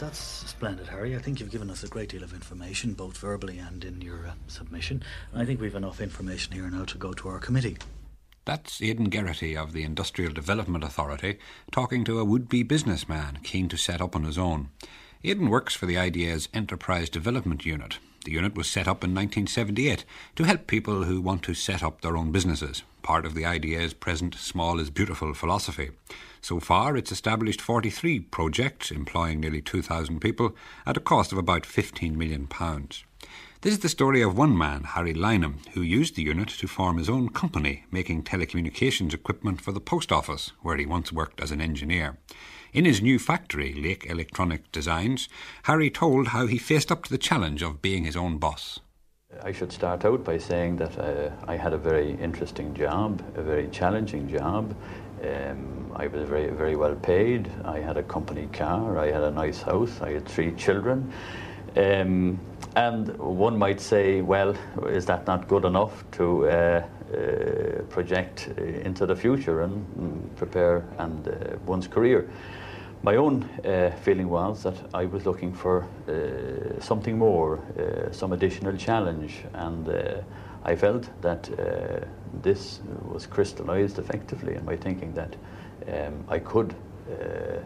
that's splendid, Harry. I think you've given us a great deal of information, both verbally and in your uh, submission. I think we've enough information here now to go to our committee. That's Aidan Geraghty of the Industrial Development Authority talking to a would be businessman keen to set up on his own. Aidan works for the IDA's Enterprise Development Unit. The unit was set up in 1978 to help people who want to set up their own businesses, part of the IDA's present small is beautiful philosophy. So far, it's established 43 projects employing nearly 2,000 people at a cost of about £15 million. This is the story of one man, Harry Lynham, who used the unit to form his own company making telecommunications equipment for the post office, where he once worked as an engineer. In his new factory, Lake Electronic Designs, Harry told how he faced up to the challenge of being his own boss. I should start out by saying that uh, I had a very interesting job, a very challenging job. Um, I was very, very well paid. I had a company car. I had a nice house. I had three children. Um, and one might say, well, is that not good enough to uh, uh, project into the future and mm, prepare and uh, one's career? My own uh, feeling was that I was looking for uh, something more, uh, some additional challenge, and I felt that uh, this was crystallized effectively in my thinking that um, I could uh,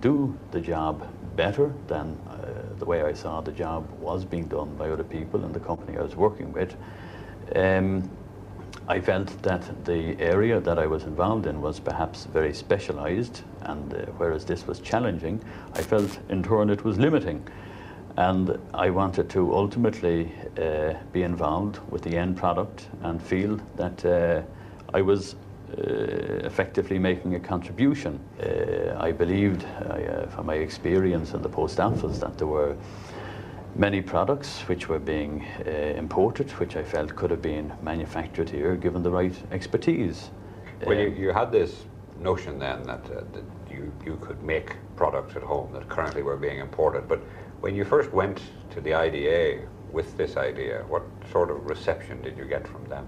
do the job better than the way I saw the job was being done by other people in the company I was working with. Um, I felt that the area that I was involved in was perhaps very specialized, and uh, whereas this was challenging, I felt in turn it was limiting. And I wanted to ultimately uh, be involved with the end product and feel that uh, I was uh, effectively making a contribution. Uh, I believed, uh, from my experience in the post office, that there were many products which were being uh, imported, which I felt could have been manufactured here given the right expertise. Well, you, you had this notion then that, uh, that you, you could make products at home that currently were being imported, but when you first went to the IDA with this idea, what sort of reception did you get from them?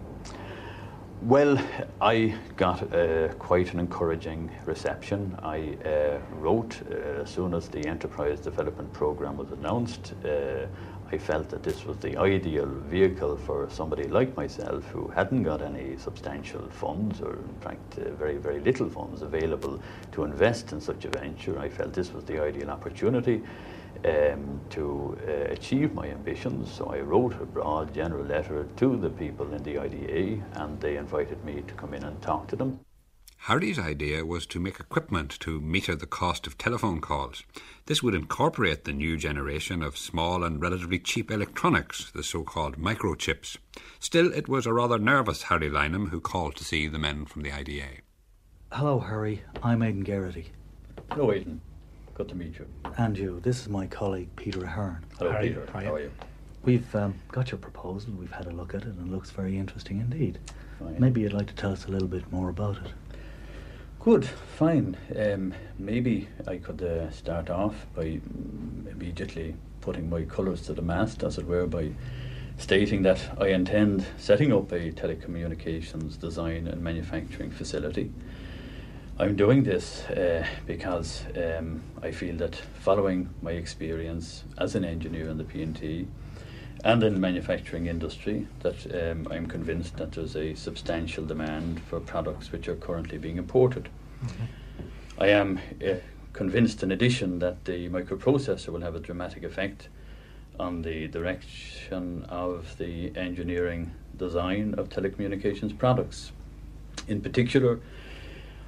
Well, I got uh, quite an encouraging reception. I uh, wrote uh, as soon as the Enterprise Development Programme was announced. Uh, I felt that this was the ideal vehicle for somebody like myself who hadn't got any substantial funds, or in fact, uh, very, very little funds available to invest in such a venture. I felt this was the ideal opportunity um, to uh, achieve my ambitions. So I wrote a broad general letter to the people in the IDA and they invited me to come in and talk to them. Harry's idea was to make equipment to meter the cost of telephone calls. This would incorporate the new generation of small and relatively cheap electronics, the so called microchips. Still, it was a rather nervous Harry Lynham who called to see the men from the IDA. Hello, Harry. I'm Aidan Geraghty. Hello, Aidan. Good to meet you. And you. This is my colleague, Peter Ahern. Hello, How Peter. How are you? We've um, got your proposal. We've had a look at it, and it looks very interesting indeed. Fine. Maybe you'd like to tell us a little bit more about it. Good, fine. Um, maybe I could uh, start off by immediately putting my colours to the mast, as it were, by stating that I intend setting up a telecommunications design and manufacturing facility I'm doing this uh, because um, I feel that following my experience as an engineer in the P&T and in the manufacturing industry, that um, I'm convinced that there's a substantial demand for products which are currently being imported. Mm-hmm. I am uh, convinced, in addition, that the microprocessor will have a dramatic effect on the direction of the engineering design of telecommunications products. In particular,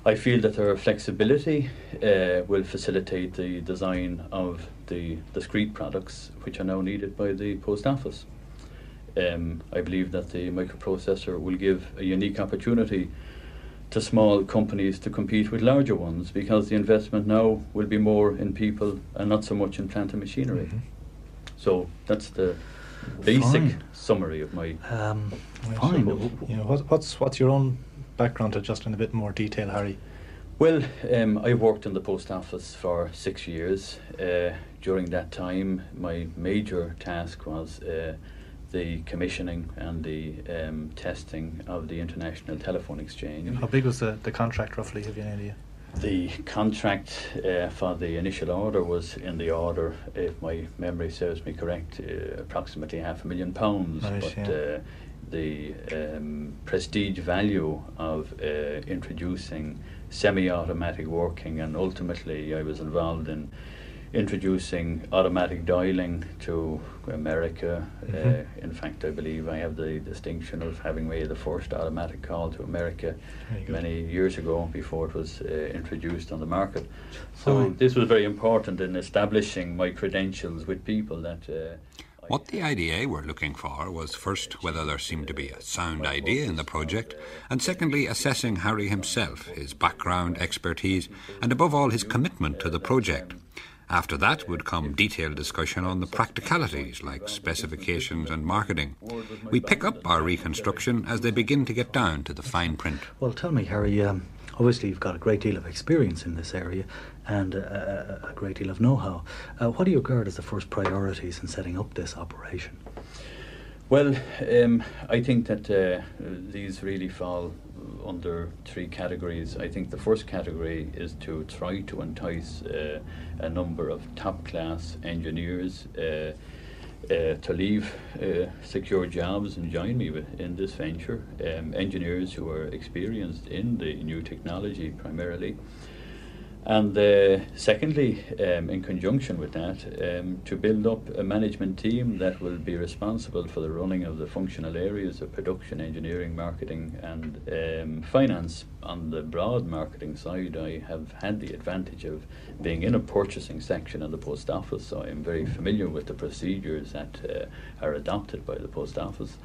I feel that their flexibility uh, will facilitate the design of the discrete products which are now needed by the post office. Um, I believe that the microprocessor will give a unique opportunity to small companies to compete with larger ones because the investment now will be more in people and not so much in plant and machinery. Mm-hmm. So that's the basic fine. summary of my. Um, fine. you know, what, what's what's your own background to just in a bit more detail, Harry? Well, um, I worked in the post office for six years. Uh, during that time, my major task was uh, the commissioning and the um, testing of the International Telephone Exchange. How big was the, the contract roughly? Have you any idea? The contract uh, for the initial order was in the order, if my memory serves me correct, uh, approximately half a million pounds. Right, but yeah. uh, the um, prestige value of uh, introducing semi-automatic working, and ultimately I was involved in introducing automatic dialing to America. Uh, Mhm. in fact, I believe I have the distinction of having made the first automatic call to America many years ago before it was uh, introduced on the market. So Oh. this was very important in establishing my credentials with people that. Uh, What the IDA were looking for was first whether there seemed to be a sound idea in the project, and secondly, assessing Harry himself, his background, expertise, and above all, his commitment to the project. After that would come detailed discussion on the practicalities like specifications and marketing. We pick up our reconstruction as they begin to get down to the fine print. Well, tell me, Harry. Um, obviously, you've got a great deal of experience in this area and uh, a, a great deal of know-how. Uh, what do you regard as the first priorities in setting up this operation? Well, um, I think that uh, these really fall under three categories. I think the first category is to try to entice uh, a number of top class engineers uh, uh, to leave uh, secure jobs and join me in this venture. Um, engineers who are experienced in the new technology primarily. And uh, secondly, um, in conjunction with that, um, to build up a management team that will be responsible for the running of the functional areas of production, engineering, marketing, and um, finance. On the broad marketing side, I have had the advantage of being in a purchasing section of the post office, so I'm very familiar with the procedures that uh, are adopted by the post office.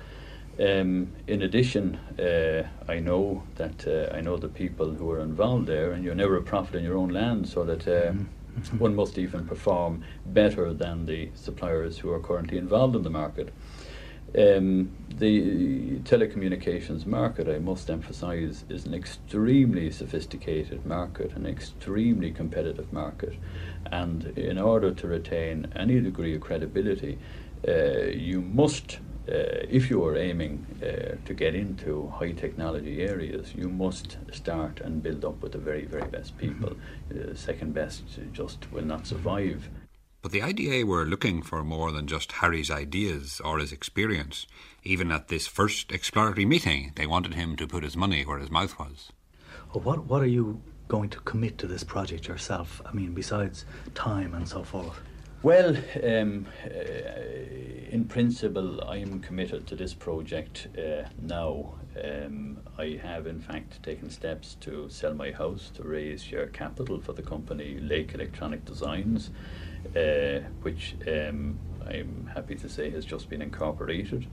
Um, in addition, uh, I know that uh, I know the people who are involved there, and you're never a prophet in your own land, so that uh, Mhm. one must even perform better than the suppliers who are currently involved in the market. Um, the telecommunications market, I must emphasise, is an extremely sophisticated market, an extremely competitive market, and in order to retain any degree of credibility, uh, you must if you are aiming uh, to get into high technology areas, you must start and build up with the very, very best people. Uh, second best just will not survive. But the IDA were looking for more than just Harry's ideas or his experience. Even at this first exploratory meeting, they wanted him to put his money where his mouth was. Well, what What are you going to commit to this project yourself? I mean, besides time and so forth. Well, um, uh, in principle, I am committed to this project uh, now. Um, I have, in fact, taken steps to sell my house to raise share capital for the company Lake Electronic Designs, uh, which um, I'm happy to say has just been incorporated.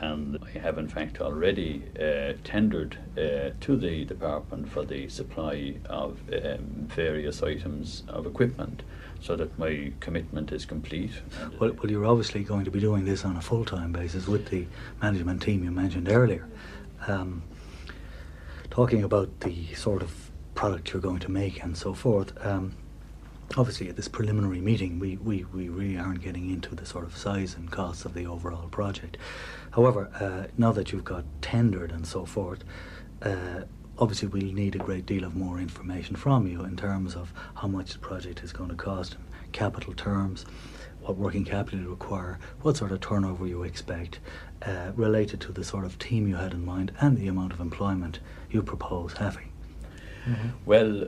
And I have, in fact, already uh, tendered uh, to the department for the supply of um, various items of equipment so that my commitment is complete. Well, well, you're obviously going to be doing this on a full-time basis with the management team you mentioned earlier. Um, talking about the sort of product you're going to make and so forth. Um, obviously, at this preliminary meeting, we, we, we really aren't getting into the sort of size and costs of the overall project. However, uh, now that you've got tendered and so forth, uh, obviously we'll need a great deal of more information from you in terms of how much the project is going to cost in capital terms, what working capital you require, what sort of turnover you expect, uh, related to the sort of team you had in mind and the amount of employment you propose having. Well, uh,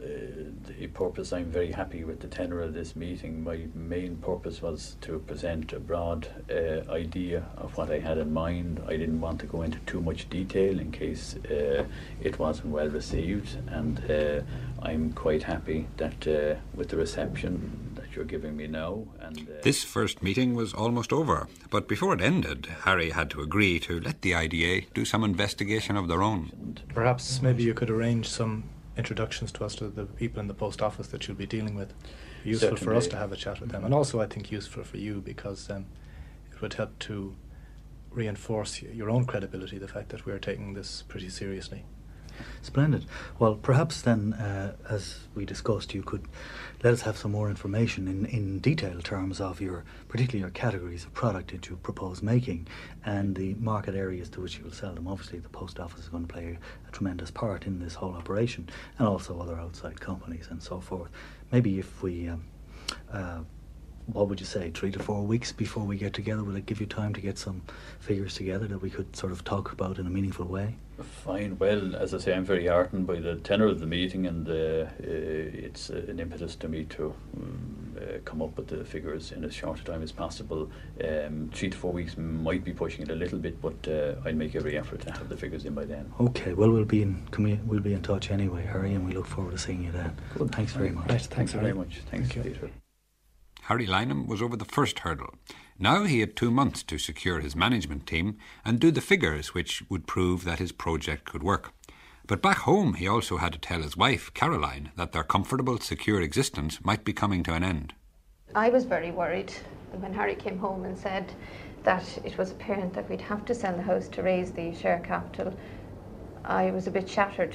the purpose, I'm very happy with the tenor of this meeting. My main purpose was to present a broad uh, idea of what I had in mind. I didn't want to go into too much detail in case uh, it wasn't well received, and uh, I'm quite happy that uh, with the reception that you're giving me now. And uh, This first meeting was almost over, but before it ended, Harry had to agree to let the IDA do some investigation of their own. Perhaps maybe you could arrange some introductions to us to the people in the post office that you'll be dealing with. Useful for us to have a chat with them, and also I think useful for you because um, it would help to reinforce your own credibility. The fact that we're taking this pretty seriously. Splendid. Well, perhaps then, uh, as we discussed, you could let us have some more information in, in detail terms of your, particularly your categories of product that you propose making and the market areas to which you will sell them. Obviously, the post office is going to play a tremendous part in this whole operation and also other outside companies and so forth. Maybe if we um, uh, what would you say, three to four weeks before we get together? Will it give you time to get some figures together that we could sort of talk about in a meaningful way? Fine. Well, as I say, I'm very heartened by the tenor of the meeting, and uh, uh, it's uh, an impetus to me to um, uh, come up with the figures in as short a time as possible. Um, three to four weeks might be pushing it a little bit, but uh, I'll make every effort to have the figures in by then. Okay. Well, we'll be in we'll be in touch anyway, Harry, and we look forward to seeing you then. Good. Thanks very much. Right, Thanks Harry. very much. Thanks, Thank you. Peter. Harry Lynham was over the first hurdle. Now he had two months to secure his management team and do the figures which would prove that his project could work. But back home, he also had to tell his wife, Caroline, that their comfortable, secure existence might be coming to an end. I was very worried when Harry came home and said that it was apparent that we'd have to sell the house to raise the share capital. I was a bit shattered.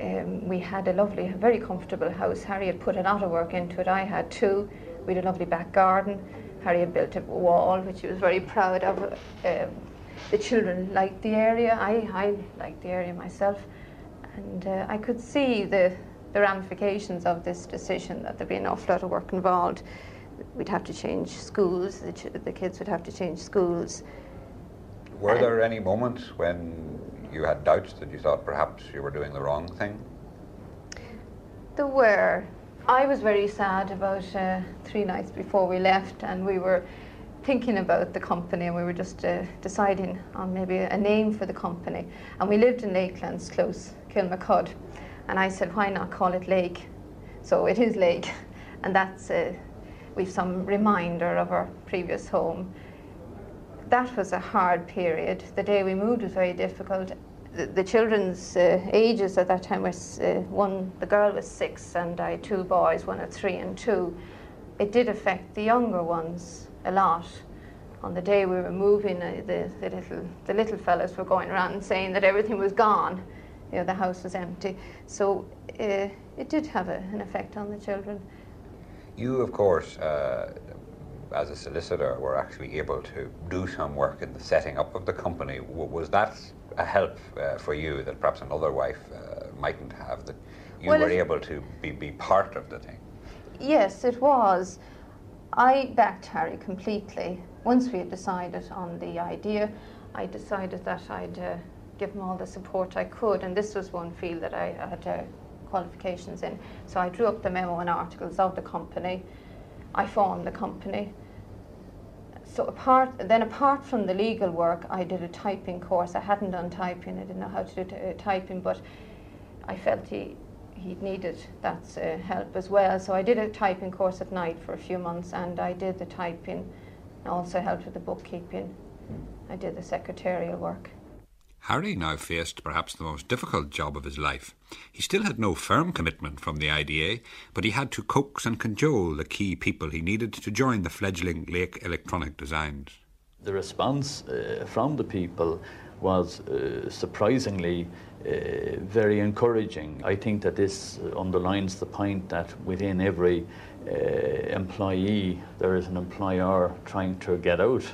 Um, we had a lovely, very comfortable house. Harry had put a lot of work into it. I had too. We had a lovely back garden. Harry had built a wall, which he was very proud of. Um, the children liked the area. I, I liked the area myself. And uh, I could see the, the ramifications of this decision, that there'd be an awful lot of work involved. We'd have to change schools, the, ch- the kids would have to change schools. Were there any moments when you had doubts that you thought perhaps you were doing the wrong thing? There were. I was very sad about uh, three nights before we left, and we were thinking about the company, and we were just uh, deciding on maybe a name for the company. And we lived in Lakelands, close Kilmacud, and I said, why not call it Lake? So it is Lake, and that's uh, we've some reminder of our previous home. That was a hard period. The day we moved was very difficult. The, the children's uh, ages at that time was uh, one. The girl was six, and I had two boys, one at three and two. It did affect the younger ones a lot. On the day we were moving, uh, the, the little the little fellas were going around saying that everything was gone. You know, the house was empty. So uh, it did have a, an effect on the children. You, of course, uh, as a solicitor, were actually able to do some work in the setting up of the company. W- was that a help uh, for you that perhaps another wife uh, mightn't have? That you Well, were able to be, be part of the thing? Yes, it was. I backed Harry completely. Once we had decided on the idea, I decided that I'd uh, give him all the support I could, and this was one field that I had uh, qualifications in. So I drew up the memo and articles of the company. I formed the company. So apart, then apart from the legal work, I did a typing course. I hadn't done typing. I didn't know how to do t- uh, typing, but I felt he he needed that uh, help as well. So I did a typing course at night for a few months, and I did the typing. I also helped with the bookkeeping. I did the secretarial work. Harry now faced perhaps the most difficult job of his life. He still had no firm commitment from the IDA, but he had to coax and cajole the key people he needed to join the fledgling Lake Electronic Designs. The response uh, from the people was uh, surprisingly uh, very encouraging. I think that this underlines the point that within every uh, employee there is an employer trying to get out,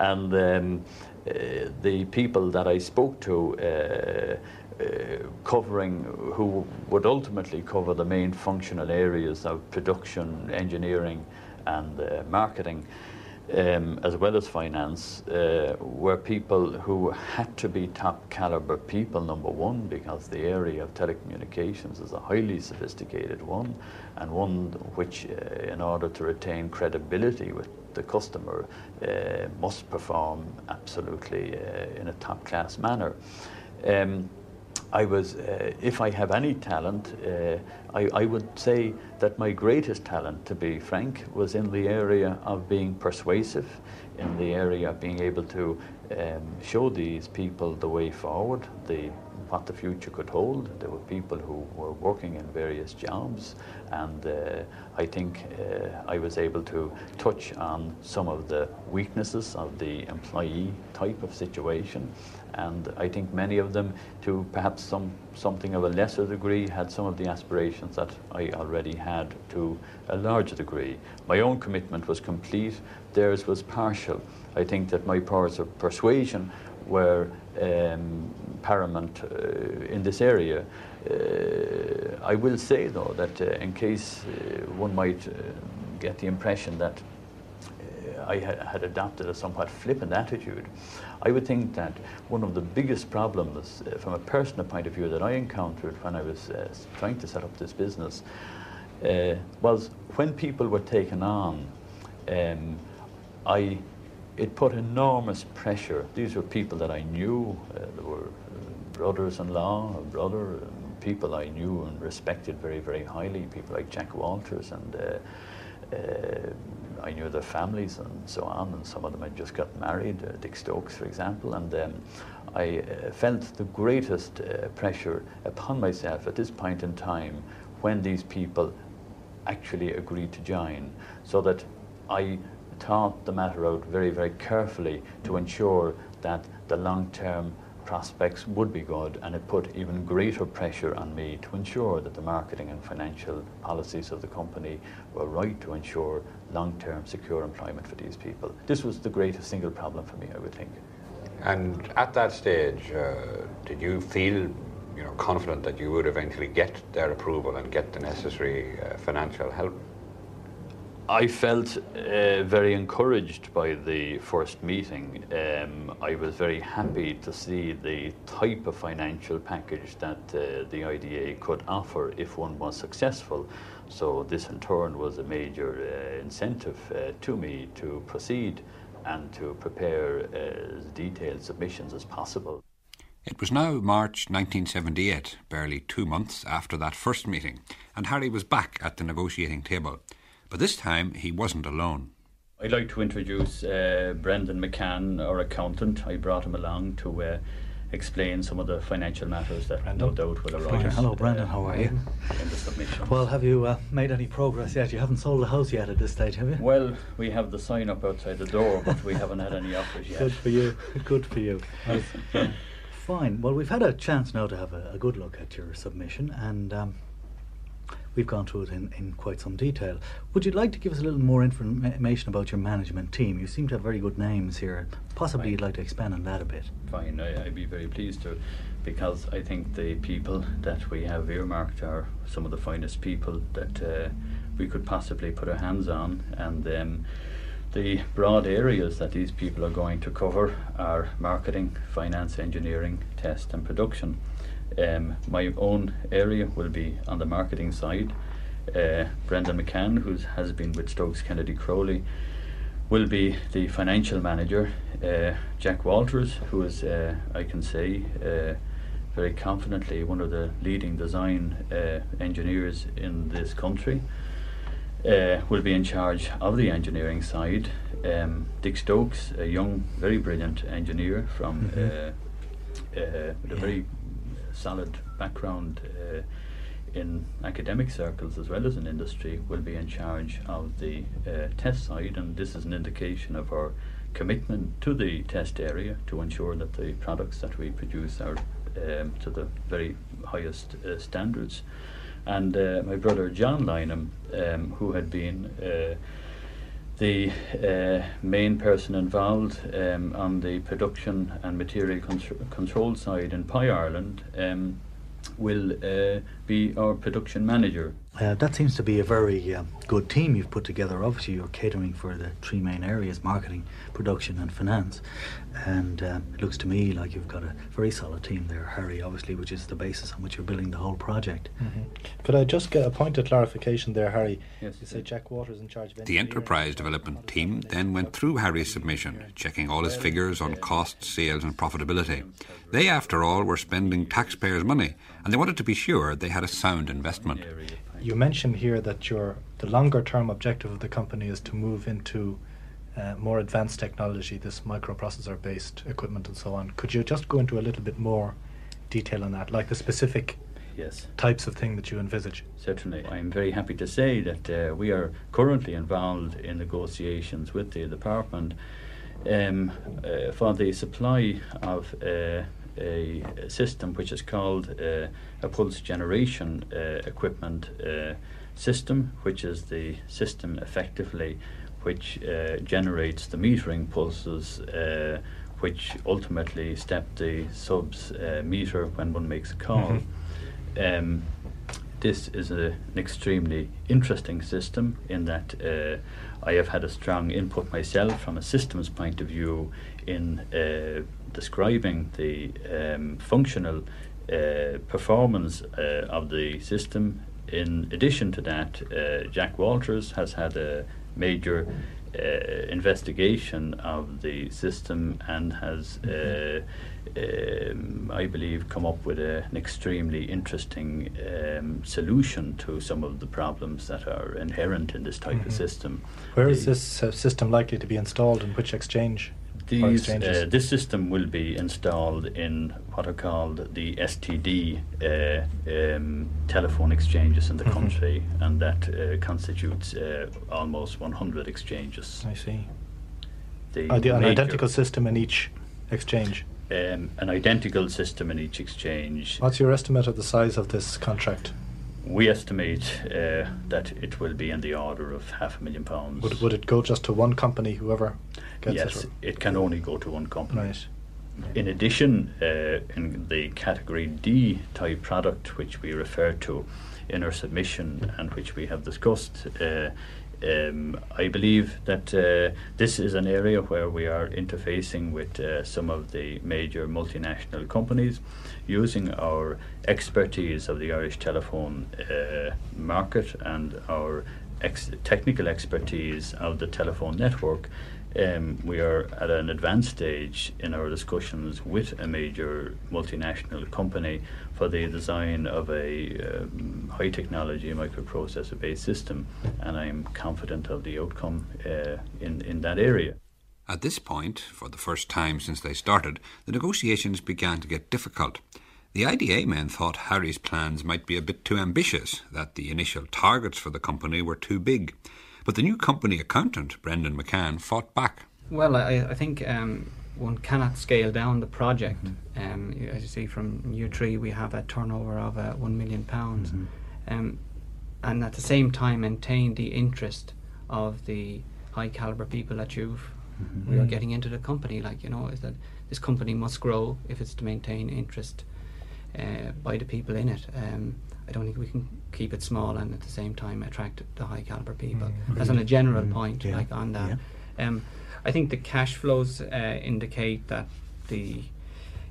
and um, the people that I spoke to. Uh, uh, covering who would ultimately cover the main functional areas of production, engineering, and uh, marketing um, as well as finance, uh, were people who had to be top caliber people, number one, because the area of telecommunications is a highly sophisticated one, and one which, uh, in order to retain credibility with the customer, uh, must perform absolutely uh, in a top class manner. Um, I was, uh, if I have any talent, uh, I, I would say that my greatest talent, to be frank, was in the area of being persuasive, in the area of being able to um, show these people the way forward, the what the future could hold. There were people who were working in various jobs, and uh, I think uh, I was able to touch on some of the weaknesses of the employee type of situation. And I think many of them, to perhaps some something of a lesser degree, had some of the aspirations that I already had to a larger degree. My own commitment was complete; theirs was partial. I think that my powers of persuasion were um, paramount uh, in this area. Uh, I will say, though, that uh, in case uh, one might uh, get the impression that uh, I ha had adopted a somewhat flippant attitude, I would think that one of the biggest problems from a personal point of view that I encountered when I was trying to set up this business was when people were taken on, um, I it put enormous pressure. These were people that I knew. Uh, there were uh, brothers-in-law, a brother, people I knew and respected very, very highly. People like Jack Walters, and uh, uh, I knew their families and so on. And some of them had just got married. Uh, Dick Stokes, for example, and. Um, I uh, felt the greatest pressure upon myself at this point in time when these people actually agreed to join, so that I thought the matter out very, very carefully to ensure that the long-term prospects would be good and it put even greater pressure on me to ensure that the marketing and financial policies of the company were right to ensure long-term secure employment for these people. This was the greatest single problem for me, I would think. And at that stage, uh, did you feel you know, confident that you would eventually get their approval and get the necessary uh, financial help? I felt uh, very encouraged by the first meeting. Um, I was very happy to see the type of financial package that uh, the IDA could offer if one was successful. So this in turn was a major uh, incentive uh, to me to proceed and to prepare uh, as detailed submissions as possible. It was now March 1978, barely two months after that first meeting, and Harry was back at the negotiating table. But this time he wasn't alone. I'd like to introduce uh, Brendan McCann, our accountant. I brought him along to uh, explain some of the financial matters that Brendan. no doubt will arise. Hello, Brendan. Uh, how are you? In the submission. Well, have you uh, made any progress yet? You haven't sold the house yet at this stage, have you? Well, we have the sign up outside the door, but we haven't had any offers yet. Good for you. Good for you. Fine. Well, we've had a chance now to have a, a good look at your submission, and um, we've gone through it in, in quite some detail. Would you like to give us a little more information about your management team? You seem to have very good names here. Possibly Fine. you'd like to expand on that a bit. Fine, I, would be very pleased to, because I think the people that we have earmarked are some of the finest people that uh, we could possibly put our hands on, and um, the broad areas that these people are going to cover are marketing, finance, engineering, test, and production. Um, my own area will be on the marketing side. Uh, Brendan McCann, who has been with Stokes Kennedy Crowley, will be the financial manager. Uh, Jack Walters, who is, uh, I can say, uh, very confidently one of the leading design uh, engineers in this country, uh, will be in charge of the engineering side. Um, Dick Stokes, a young, very brilliant engineer from mm-hmm. with a very solid background uh, in academic circles as well as in industry will be in charge of the uh, test side, and this is an indication of our commitment to the test area to ensure that the products that we produce are um, to the very highest uh, standards. And uh, my brother John Lynham, um, who had been uh, the uh, main person involved um, on the production and material contr- control side in Pye Ireland um, will uh, be our production manager. Uh, that seems to be a very uh, good team you've put together. Obviously, you're catering for the three main areas marketing, production, and finance. And um, it looks to me like you've got a very solid team there, Harry, obviously, which is the basis on which you're building the whole project. Mm-hmm. Could I just get a point of clarification there, Harry? Yes. You say Jack Waters in charge of The enterprise development team then went through Harry's submission, checking all his figures on costs, sales, and profitability. They, after all, were spending taxpayers' money, and they wanted to be sure they had a sound investment you mentioned here that your the longer term objective of the company is to move into uh, more advanced technology, this microprocessor based equipment and so on. Could you just go into a little bit more detail on that, like the specific yes. types of thing that you envisage? Certainly. I'm very happy to say that uh, we are currently involved in negotiations with the department um, uh, for the supply of uh, a system which is called uh, a pulse generation uh, equipment uh, system, which is the system effectively which uh, generates the metering pulses, uh, which ultimately step the subs uh, meter when one makes a call. Mm-hmm. Um, this is a, an extremely interesting system in that uh, I have had a strong input myself from a systems point of view in uh, describing the um, functional uh, performance uh, of the system. In addition to that, uh, Jack Walters has had a major uh, investigation of the system and has, uh, um, I believe, come up with a, an extremely interesting um, solution to some of the problems that are inherent in this type mm-hmm. of system. Where the is this uh, system likely to be installed and which exchange? These, uh, this system will be installed in what are called the STD uh, um, telephone exchanges in the mm-hmm. country, and that uh, constitutes uh, almost 100 exchanges. I see. The an identical system in each exchange? Um, an identical system in each exchange. What's your estimate of the size of this contract? We estimate uh, that it will be in the order of half a million pounds. Would, would it go just to one company, whoever gets yes, it? Yes, it can only go to one company. Right. In addition, uh, in the category D type product, which we refer to in our submission and which we have discussed, uh, um, I believe that uh, this is an area where we are interfacing with uh, some of the major multinational companies using our expertise of the Irish telephone uh, market and our ex- technical expertise of the telephone network um, we are at an advanced stage in our discussions with a major multinational company for the design of a um, high technology microprocessor based system, and I'm confident of the outcome uh, in, in that area. At this point, for the first time since they started, the negotiations began to get difficult. The IDA men thought Harry's plans might be a bit too ambitious, that the initial targets for the company were too big. But the new company accountant, Brendan McCann, fought back. Well, I, I think um, one cannot scale down the project. Mm-hmm. Um, as you see from year three, we have a turnover of uh, one million pounds, mm-hmm. um, and at the same time maintain the interest of the high caliber people that you've mm-hmm. we are getting into the company. Like you know, is that this company must grow if it's to maintain interest uh, by the people in it. Um, I don't think we can keep it small and at the same time attract the high caliber people. Mm-hmm. That's on a general mm-hmm. point, yeah. like on that. Yeah. Um, I think the cash flows uh, indicate that the,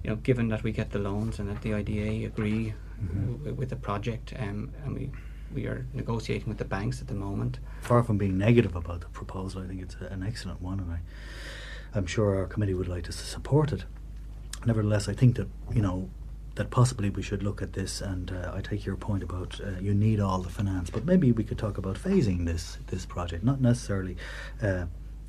you know, given that we get the loans and that the IDA agree mm-hmm. w- with the project, um, and we we are negotiating with the banks at the moment. Far from being negative about the proposal, I think it's an excellent one, and I, I'm sure our committee would like to support it. Nevertheless, I think that you know that possibly we should look at this. And uh, I take your point about uh, you need all the finance, but maybe we could talk about phasing this this project, not necessarily. Uh,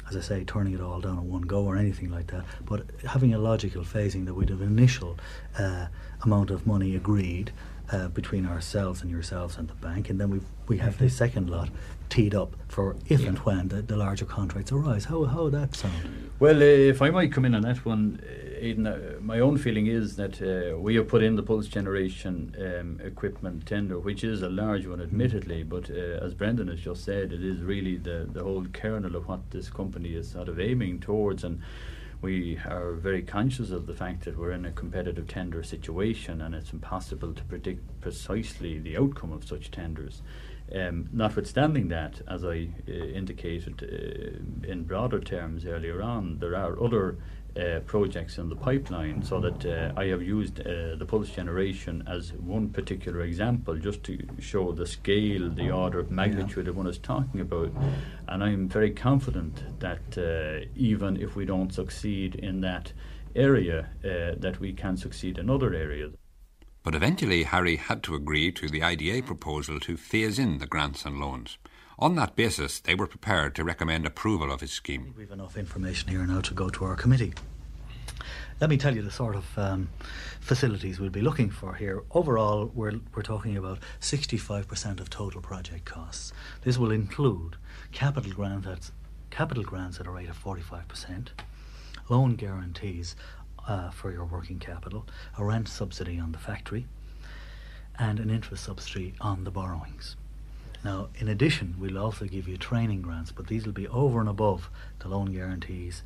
as I say, turning it all down in one go or anything like that, but having a logical phasing that we'd have an initial uh, amount of money agreed uh, between ourselves and yourselves and the bank, and then we we have the mm-hmm. second lot teed up for if yeah. and when the, the larger contracts arise. How how would that sound? Well, uh, if I might come in on that one, Aidan, uh, my own feeling is that uh, we have put in the pulse generation um, equipment tender, which is a large one, admittedly, but uh, as Brendan has just said, it is really the, the whole kernel of what this company is sort of aiming towards. And we are very conscious of the fact that we're in a competitive tender situation and it's impossible to predict precisely the outcome of such tenders. Um, notwithstanding that, as I uh, indicated uh, in broader terms earlier on, there are other uh, projects in the pipeline so that uh, I have used uh, the pulse generation as one particular example just to show the scale, the order of magnitude yeah. that one is talking about. And I'm very confident that uh, even if we don't succeed in that area, uh, that we can succeed in other areas. But eventually, Harry had to agree to the IDA proposal to phase in the grants and loans. On that basis, they were prepared to recommend approval of his scheme. We've enough information here now to go to our committee. Let me tell you the sort of um, facilities we'll be looking for here. Overall, we're, we're talking about 65% of total project costs. This will include capital grants at, capital grants at a rate of 45%, loan guarantees uh, for your working capital, a rent subsidy on the factory, and an interest subsidy on the borrowings. Now, in addition, we'll also give you training grants, but these will be over and above the loan guarantees,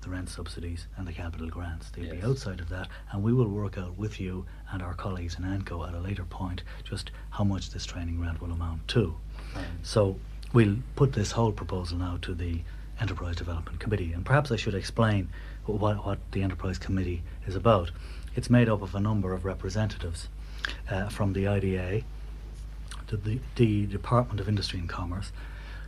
the rent subsidies, and the capital grants. They'll be outside of that, and we will work out with you and our colleagues in ANCO at a later point just how much this training grant will amount to. So we'll put this whole proposal now to the Enterprise Development Committee, and perhaps I should explain what, what the Enterprise Committee is about. It's made up of a number of representatives uh, from the IDA, the, the Department of Industry and Commerce,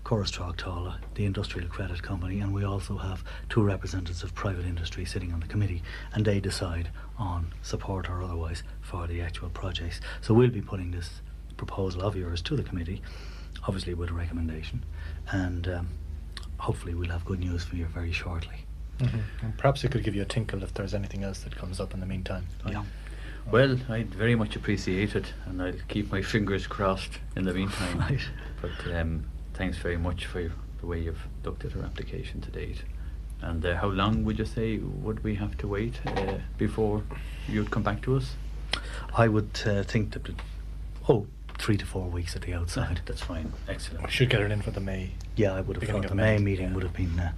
Córas Tráchtála, the Industrial Credit Company, and we also have two representatives of private industry sitting on the committee, and they decide on support or otherwise for the actual projects. So we'll be putting this proposal of yours to the committee, obviously with a recommendation, and um, hopefully we'll have good news for you very shortly. And perhaps it could give you a tinkle if there's anything else that comes up in the meantime. Yeah. Well, I'd very much appreciate it, and I'll keep my fingers crossed in the meantime. Right. But um, thanks very much for the way you've looked at our application to date. And uh, how long would you say would we have to wait uh, before you'd come back to us? I would uh, think that, oh, three to four weeks at the outside. That's fine. Excellent. We should get it in for the May. Yeah, I would have thought the May May, meeting yeah. would have been uh,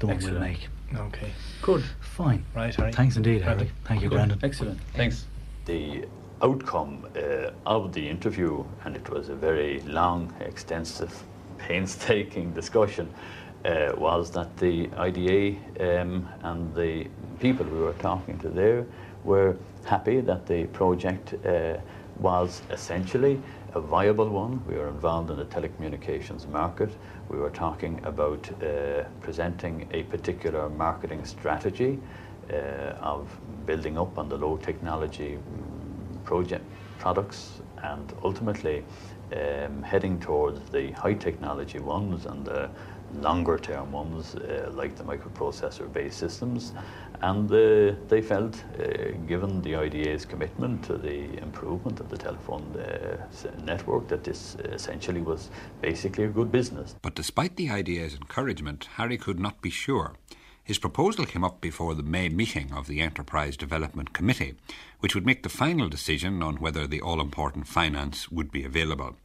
the one we'll Excellent. make. Okay. Good. Fine. Right, Harry. Thanks indeed, Harry. Brendan. Thank you, Good. Brendan. Excellent. Thanks. The outcome uh, of the interview, and it was a very long, extensive, painstaking discussion, uh, was that the IDA um, and the people we were talking to there were happy that the project uh, was essentially a viable one. We were involved in the telecommunications market. We were talking about uh, presenting a particular marketing strategy uh, of building up on the low technology mm, project products and ultimately um, heading towards the high technology ones and the longer term ones uh, like the microprocessor based systems and uh, they felt uh, given the IDA's commitment to the improvement of the telephone uh, network that this essentially was basically a good business But despite the IDA's encouragement, Harry could not be sure. His proposal came up before the May meeting of the Enterprise Development Committee, which would make the final decision on whether the all important finance would be available.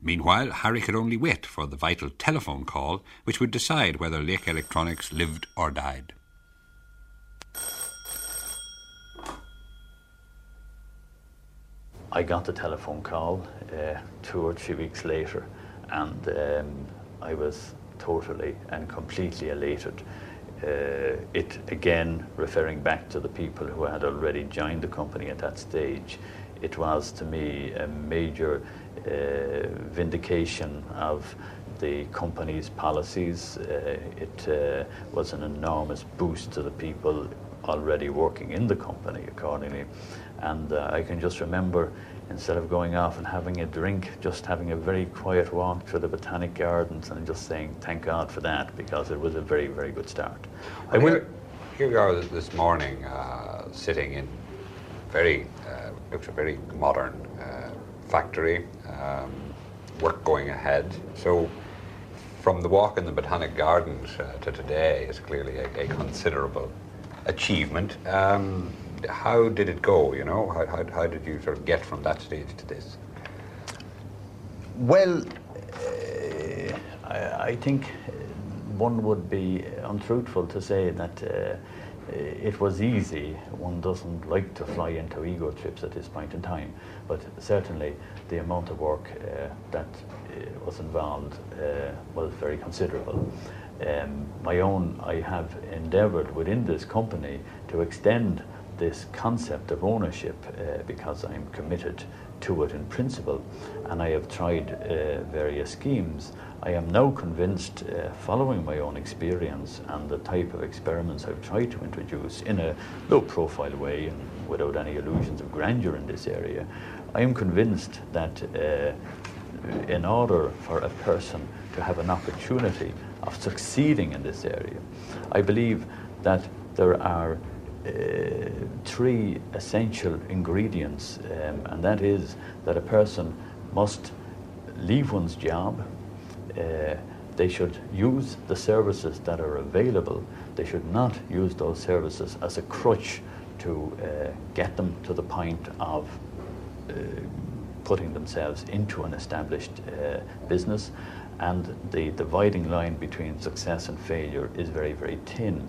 Meanwhile, Harry could only wait for the vital telephone call which would decide whether Lake Electronics lived or died. I got the telephone call uh, two or three weeks later, and um, I was totally and completely elated. Uh, it again referring back to the people who had already joined the company at that stage. It was to me a major uh, vindication of the company's policies. Uh, it uh, was an enormous boost to the people already working in the company accordingly. And uh, I can just remember instead of going off and having a drink, just having a very quiet walk through the botanic gardens and just saying thank God for that because it was a very, very good start. I will. here, here we are this- this morning, uh, sitting in very uh, looks a very modern uh, factory, um, work going ahead. So, from the walk in the Botanic Gardens uh, to today is clearly a, a considerable achievement. Um, how did it go? You know, how, how, how did you sort of get from that stage to this? Well, uh, I, I think one would be untruthful to say that uh, it was easy. One doesn't like to fly into ego trips at this point in time, but certainly the amount of work uh, that uh, was involved uh, was very considerable. Um, my own, I have endeavoured within this company to extend this concept of ownership uh, because I'm committed to it in principle and I have tried uh, various schemes. I am now convinced, uh, following my own experience and the type of experiments I've tried to introduce in a low profile way and without any illusions of grandeur in this area, I am convinced that uh, in order for a person to have an opportunity of succeeding in this area, I believe that there are uh, three essential ingredients, um, and that is that a person must leave one's job, uh, they should use the services that are available, they should not use those services as a crutch to uh, get them to the point of uh, putting themselves into an established uh, business and the dividing line between success and failure is very, very thin.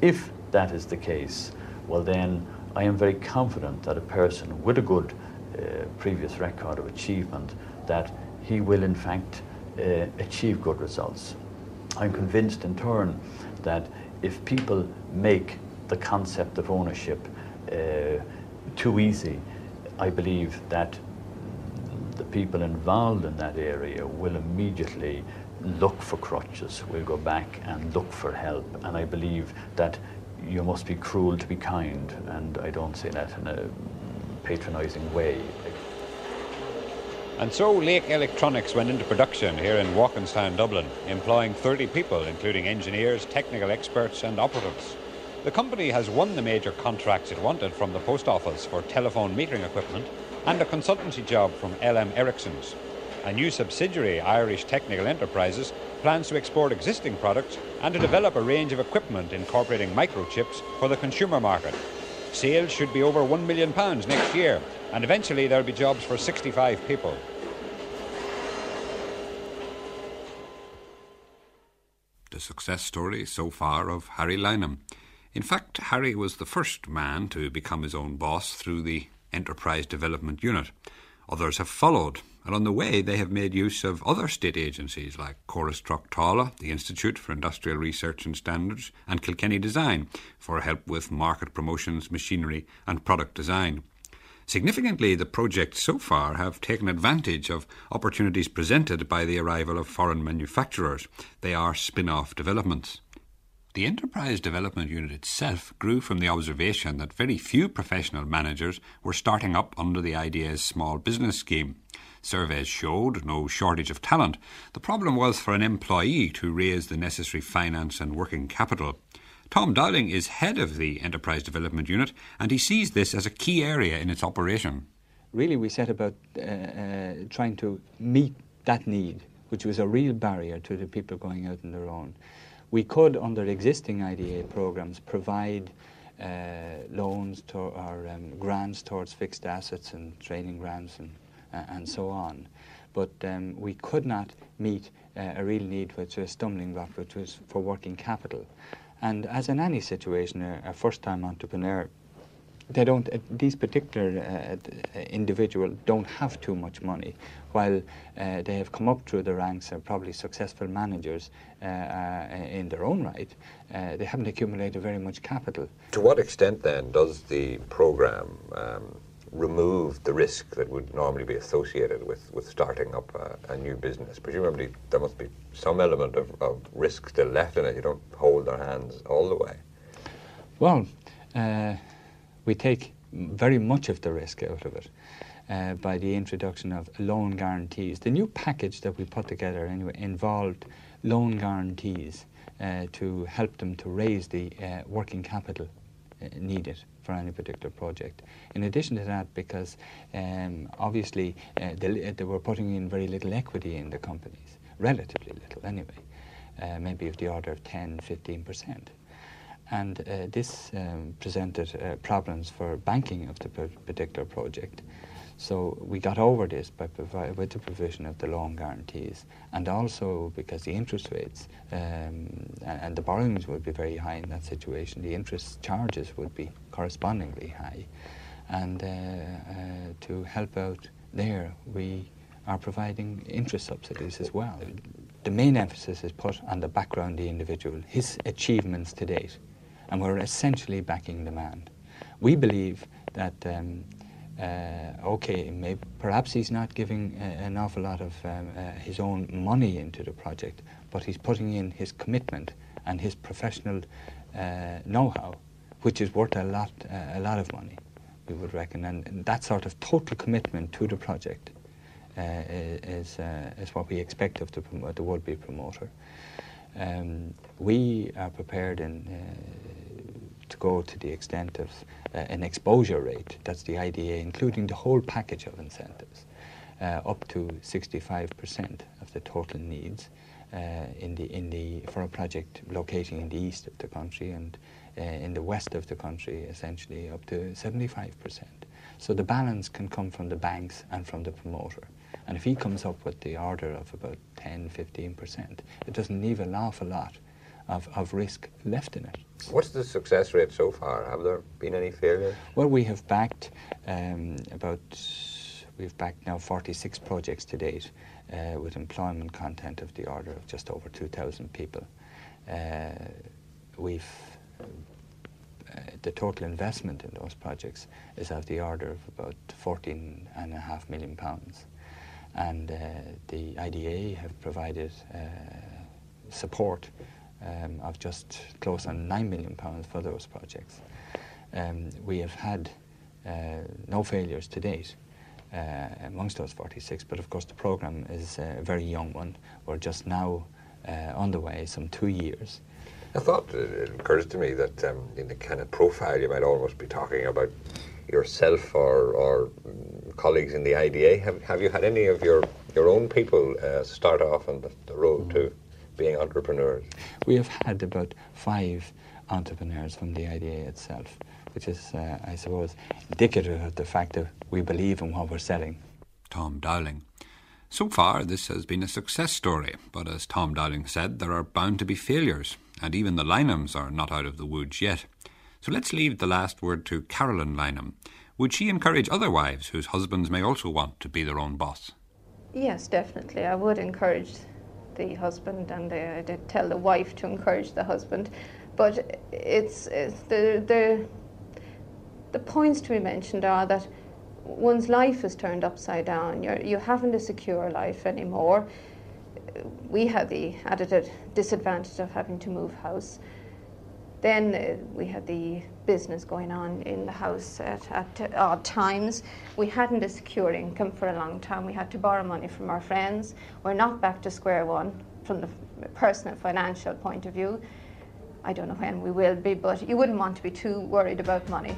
If that is the case, well then I am very confident that a person with a good uh, previous record of achievement that he will in fact uh, achieve good results. I'm convinced in turn that if people make the concept of ownership uh, too easy, I believe that the people involved in that area will immediately look for crutches, will go back and look for help. And I believe that you must be cruel to be kind, and I don't say that in a patronising way. And so Lake Electronics went into production here in Walkinstown, Dublin, employing 30 people, including engineers, technical experts, and operatives. The company has won the major contracts it wanted from the post office for telephone metering equipment and a consultancy job from LM Ericsson's. A new subsidiary, Irish Technical Enterprises, plans to export existing products and to develop a range of equipment incorporating microchips for the consumer market. Sales should be over £1 million next year, and eventually there'll be jobs for 65 people. The success story so far of Harry Lynham. In fact, Harry was the first man to become his own boss through the Enterprise Development Unit. Others have followed, and on the way they have made use of other state agencies like Córas Tráchtála, the Institute for Industrial Research and Standards, and Kilkenny Design for help with market promotions, machinery, and product design. Significantly, the projects so far have taken advantage of opportunities presented by the arrival of foreign manufacturers. They are spin off developments. The Enterprise Development Unit itself grew from the observation that very few professional managers were starting up under the IDA's small business scheme. Surveys showed no shortage of talent. The problem was for an employee to raise the necessary finance and working capital. Tom Dowling is head of the Enterprise Development Unit and he sees this as a key area in its operation. Really, we set about uh, uh, trying to meet that need, which was a real barrier to the people going out on their own. We could, under existing IDA programs, provide uh, loans to, or um, grants towards fixed assets and training grants and, and so on. But um, we could not meet uh, a real need, which was a stumbling block, which was for working capital. And as in any situation, a, a first-time entrepreneur they don't uh, these particular uh, individuals don't have too much money while uh, they have come up through the ranks and probably successful managers uh, uh, in their own right they haven't accumulated very much capital to what extent then does the program um, remove the risk that would normally be associated with, with starting up a, a new business. Presumably there must be some element of, of risk still left in it. You don't hold their hands all the way. Well we take very much of the risk out of it uh, by the introduction of loan guarantees. The new package that we put together anyway involved loan guarantees uh, to help them to raise the uh, working capital uh, needed for any particular project. In addition to that, because um, obviously uh, they, they, were putting in very little equity in the companies, relatively little anyway, uh, maybe of the order of 10, 15 percent and uh, this um, presented uh, problems for banking of the particular project. So we got over this by with the provision of the loan guarantees, and also because the interest rates um, and, and, the borrowings would be very high in that situation, the interest charges would be correspondingly high. And uh, uh to help out there, we are providing interest subsidies as well. The main emphasis is put on the background of the individual, his achievements to date and we're essentially backing demand. We believe that, um, okay, maybe, perhaps he's not giving uh, an awful lot of um, uh, his own money into the project, but he's putting in his commitment and his professional uh, know-how, which is worth a lot, uh, a lot of money, we would reckon. And, that sort of total commitment to the project uh, is, is what we expect of the, the would-be promoter. Um, we are prepared in, to go to the extent of uh, an exposure rate, that's the IDA, including the whole package of incentives, uh, up to 65% of the total needs uh, in the, in the, for a project locating in the east of the country and uh, in the west of the country, essentially up to 75%. So the balance can come from the banks and from the promoter. And if he comes up with the order of about 10, 15%, it doesn't leave an awful lot of, of risk left in it. What's the success rate so far? Have there been any failures? Well, we have backed um, about, we've backed now 46 projects to date uh, with employment content of the order of just over 2,000 people. Uh, we've uh, the total investment in those projects is of the order of about 14 and a half million pounds. And uh, the IDA have provided uh, support um, of just close on 9 million pounds for those projects. Um, we have had uh, no failures to date. Uh, amongst those 46, but of course the program is a very young one. We're just now uh, on the way, some two years, I thought it occurs to me that um, in the kind of profile you might almost be talking about yourself or, or colleagues in the IDA. Have, have you had any of your, your own people uh, start off on the, the road mm. to being entrepreneurs? We have had about five entrepreneurs from the IDA itself, which is, uh, I suppose, indicative of the fact that we believe in what we're selling. Tom Dowling. So far, this has been a success story, but as Tom Dowling said, there are bound to be failures and even the Lynhams are not out of the woods yet. So let's leave the last word to Carolyn Lynham. Would she encourage other wives whose husbands may also want to be their own boss? Yes, definitely. I would encourage the husband and I did tell the wife to encourage the husband. But it's, it's the, the, the points to be mentioned are that one's life is turned upside down. You're, you haven't a secure life anymore we had the added disadvantage of having to move house. Then uh, we had the business going on in the house at, at odd times. We hadn't a secure income for a long time. We had to borrow money from our friends. We're not back to square one from the personal financial point of view. I don't know when we will be, but you wouldn't want to be too worried about money.